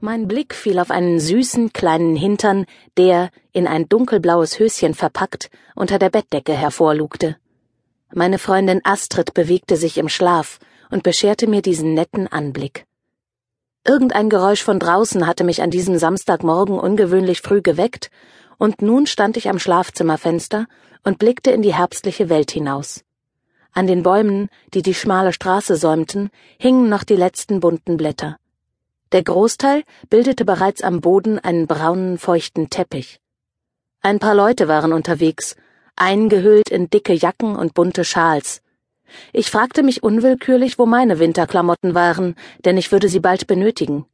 Mein Blick fiel auf einen süßen kleinen Hintern, der, in ein dunkelblaues Höschen verpackt, unter der Bettdecke hervorlugte. Meine Freundin Astrid bewegte sich im Schlaf und bescherte mir diesen netten Anblick. Irgendein Geräusch von draußen hatte mich an diesem Samstagmorgen ungewöhnlich früh geweckt, und nun stand ich am Schlafzimmerfenster und blickte in die herbstliche Welt hinaus. An den Bäumen, die die schmale Straße säumten, hingen noch die letzten bunten Blätter. Der Großteil bildete bereits am Boden einen braunen, feuchten Teppich. Ein paar Leute waren unterwegs, eingehüllt in dicke Jacken und bunte Schals. Ich fragte mich unwillkürlich, wo meine Winterklamotten waren, denn ich würde sie bald benötigen.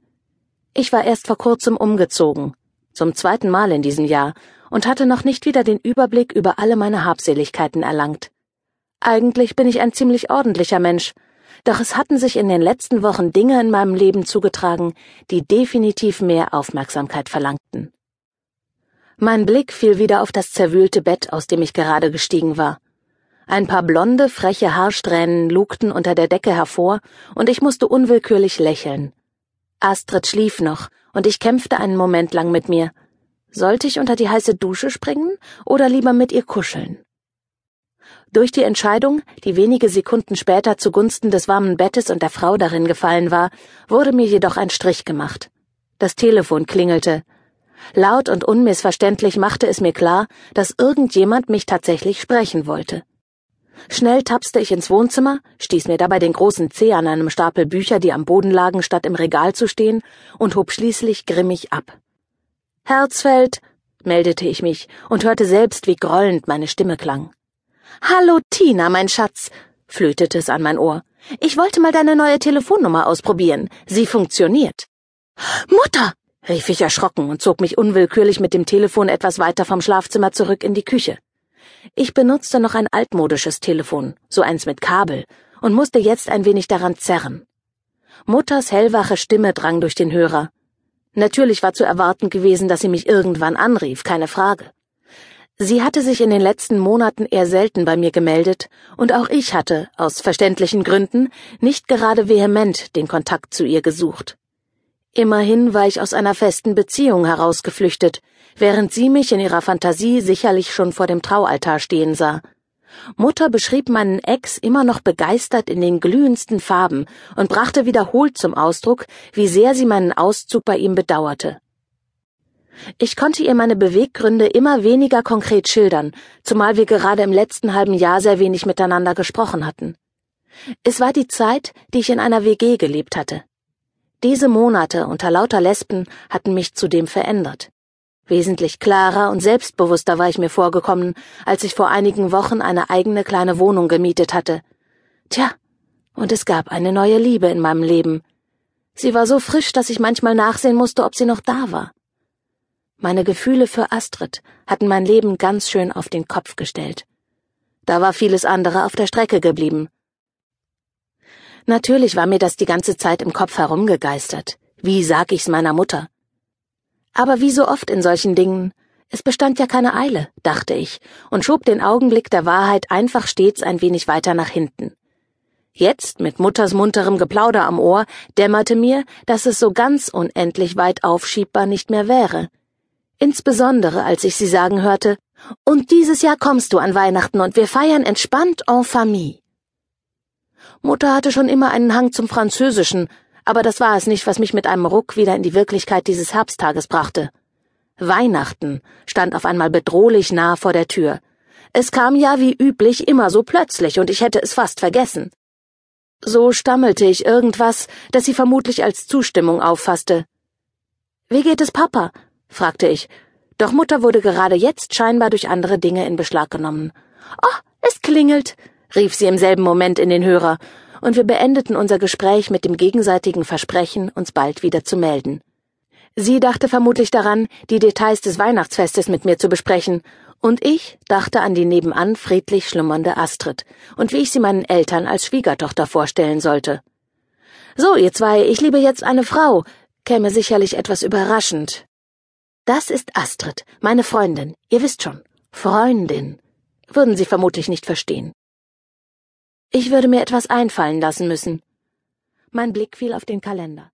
Ich war erst vor kurzem umgezogen, zum zweiten Mal in diesem Jahr, und hatte noch nicht wieder den Überblick über alle meine Habseligkeiten erlangt. Eigentlich bin ich ein ziemlich ordentlicher Mensch, doch es hatten sich in den letzten Wochen Dinge in meinem Leben zugetragen, die definitiv mehr Aufmerksamkeit verlangten. Mein Blick fiel wieder auf das zerwühlte Bett, aus dem ich gerade gestiegen war. Ein paar blonde, freche Haarsträhnen lugten unter der Decke hervor, und ich musste unwillkürlich lächeln. Astrid schlief noch, und ich kämpfte einen Moment lang mit mir. Sollte ich unter die heiße Dusche springen oder lieber mit ihr kuscheln? Durch die Entscheidung, die wenige Sekunden später zugunsten des warmen Bettes und der Frau darin gefallen war, wurde mir jedoch ein Strich gemacht. Das Telefon klingelte. Laut und unmissverständlich machte es mir klar, dass irgendjemand mich tatsächlich sprechen wollte. Schnell tapste ich ins Wohnzimmer, stieß mir dabei den großen Zeh an einem Stapel Bücher, die am Boden lagen, statt im Regal zu stehen, und hob schließlich grimmig ab. Herzfeld, meldete ich mich und hörte selbst, wie grollend meine Stimme klang. Hallo Tina, mein Schatz, flötete es an mein Ohr. Ich wollte mal deine neue Telefonnummer ausprobieren. Sie funktioniert. Mutter, rief ich erschrocken und zog mich unwillkürlich mit dem Telefon etwas weiter vom Schlafzimmer zurück in die Küche. Ich benutzte noch ein altmodisches Telefon, so eins mit Kabel, und musste jetzt ein wenig daran zerren. Mutters hellwache Stimme drang durch den Hörer. Natürlich war zu erwarten gewesen, dass sie mich irgendwann anrief, keine Frage. Sie hatte sich in den letzten Monaten eher selten bei mir gemeldet, und auch ich hatte, aus verständlichen Gründen, nicht gerade vehement den Kontakt zu ihr gesucht. Immerhin war ich aus einer festen Beziehung herausgeflüchtet, während sie mich in ihrer Fantasie sicherlich schon vor dem Traualtar stehen sah. Mutter beschrieb meinen Ex immer noch begeistert in den glühendsten Farben und brachte wiederholt zum Ausdruck, wie sehr sie meinen Auszug bei ihm bedauerte. Ich konnte ihr meine Beweggründe immer weniger konkret schildern, zumal wir gerade im letzten halben Jahr sehr wenig miteinander gesprochen hatten. Es war die Zeit, die ich in einer WG gelebt hatte. Diese Monate unter lauter Lesben hatten mich zudem verändert. Wesentlich klarer und selbstbewusster war ich mir vorgekommen, als ich vor einigen Wochen eine eigene kleine Wohnung gemietet hatte. Tja, und es gab eine neue Liebe in meinem Leben. Sie war so frisch, dass ich manchmal nachsehen musste, ob sie noch da war. Meine Gefühle für Astrid hatten mein Leben ganz schön auf den Kopf gestellt. Da war vieles andere auf der Strecke geblieben. Natürlich war mir das die ganze Zeit im Kopf herumgegeistert. Wie sag ich's meiner Mutter? Aber wie so oft in solchen Dingen, es bestand ja keine Eile, dachte ich, und schob den Augenblick der Wahrheit einfach stets ein wenig weiter nach hinten. Jetzt, mit Mutters munterem Geplauder am Ohr, dämmerte mir, dass es so ganz unendlich weit aufschiebbar nicht mehr wäre insbesondere als ich sie sagen hörte, und dieses Jahr kommst du an Weihnachten und wir feiern entspannt en famille. Mutter hatte schon immer einen Hang zum Französischen, aber das war es nicht, was mich mit einem Ruck wieder in die Wirklichkeit dieses Herbsttages brachte. Weihnachten stand auf einmal bedrohlich nah vor der Tür. Es kam ja wie üblich immer so plötzlich, und ich hätte es fast vergessen. So stammelte ich irgendwas, das sie vermutlich als Zustimmung auffasste. Wie geht es Papa? Fragte ich, doch Mutter wurde gerade jetzt scheinbar durch andere Dinge in Beschlag genommen. Oh, es klingelt, rief sie im selben Moment in den Hörer, und wir beendeten unser Gespräch mit dem gegenseitigen Versprechen, uns bald wieder zu melden. Sie dachte vermutlich daran, die Details des Weihnachtsfestes mit mir zu besprechen, und ich dachte an die nebenan friedlich schlummernde Astrid und wie ich sie meinen Eltern als Schwiegertochter vorstellen sollte. So, ihr zwei, ich liebe jetzt eine Frau, käme sicherlich etwas überraschend, das ist Astrid, meine Freundin. Ihr wisst schon. Freundin. Würden Sie vermutlich nicht verstehen. Ich würde mir etwas einfallen lassen müssen. Mein Blick fiel auf den Kalender.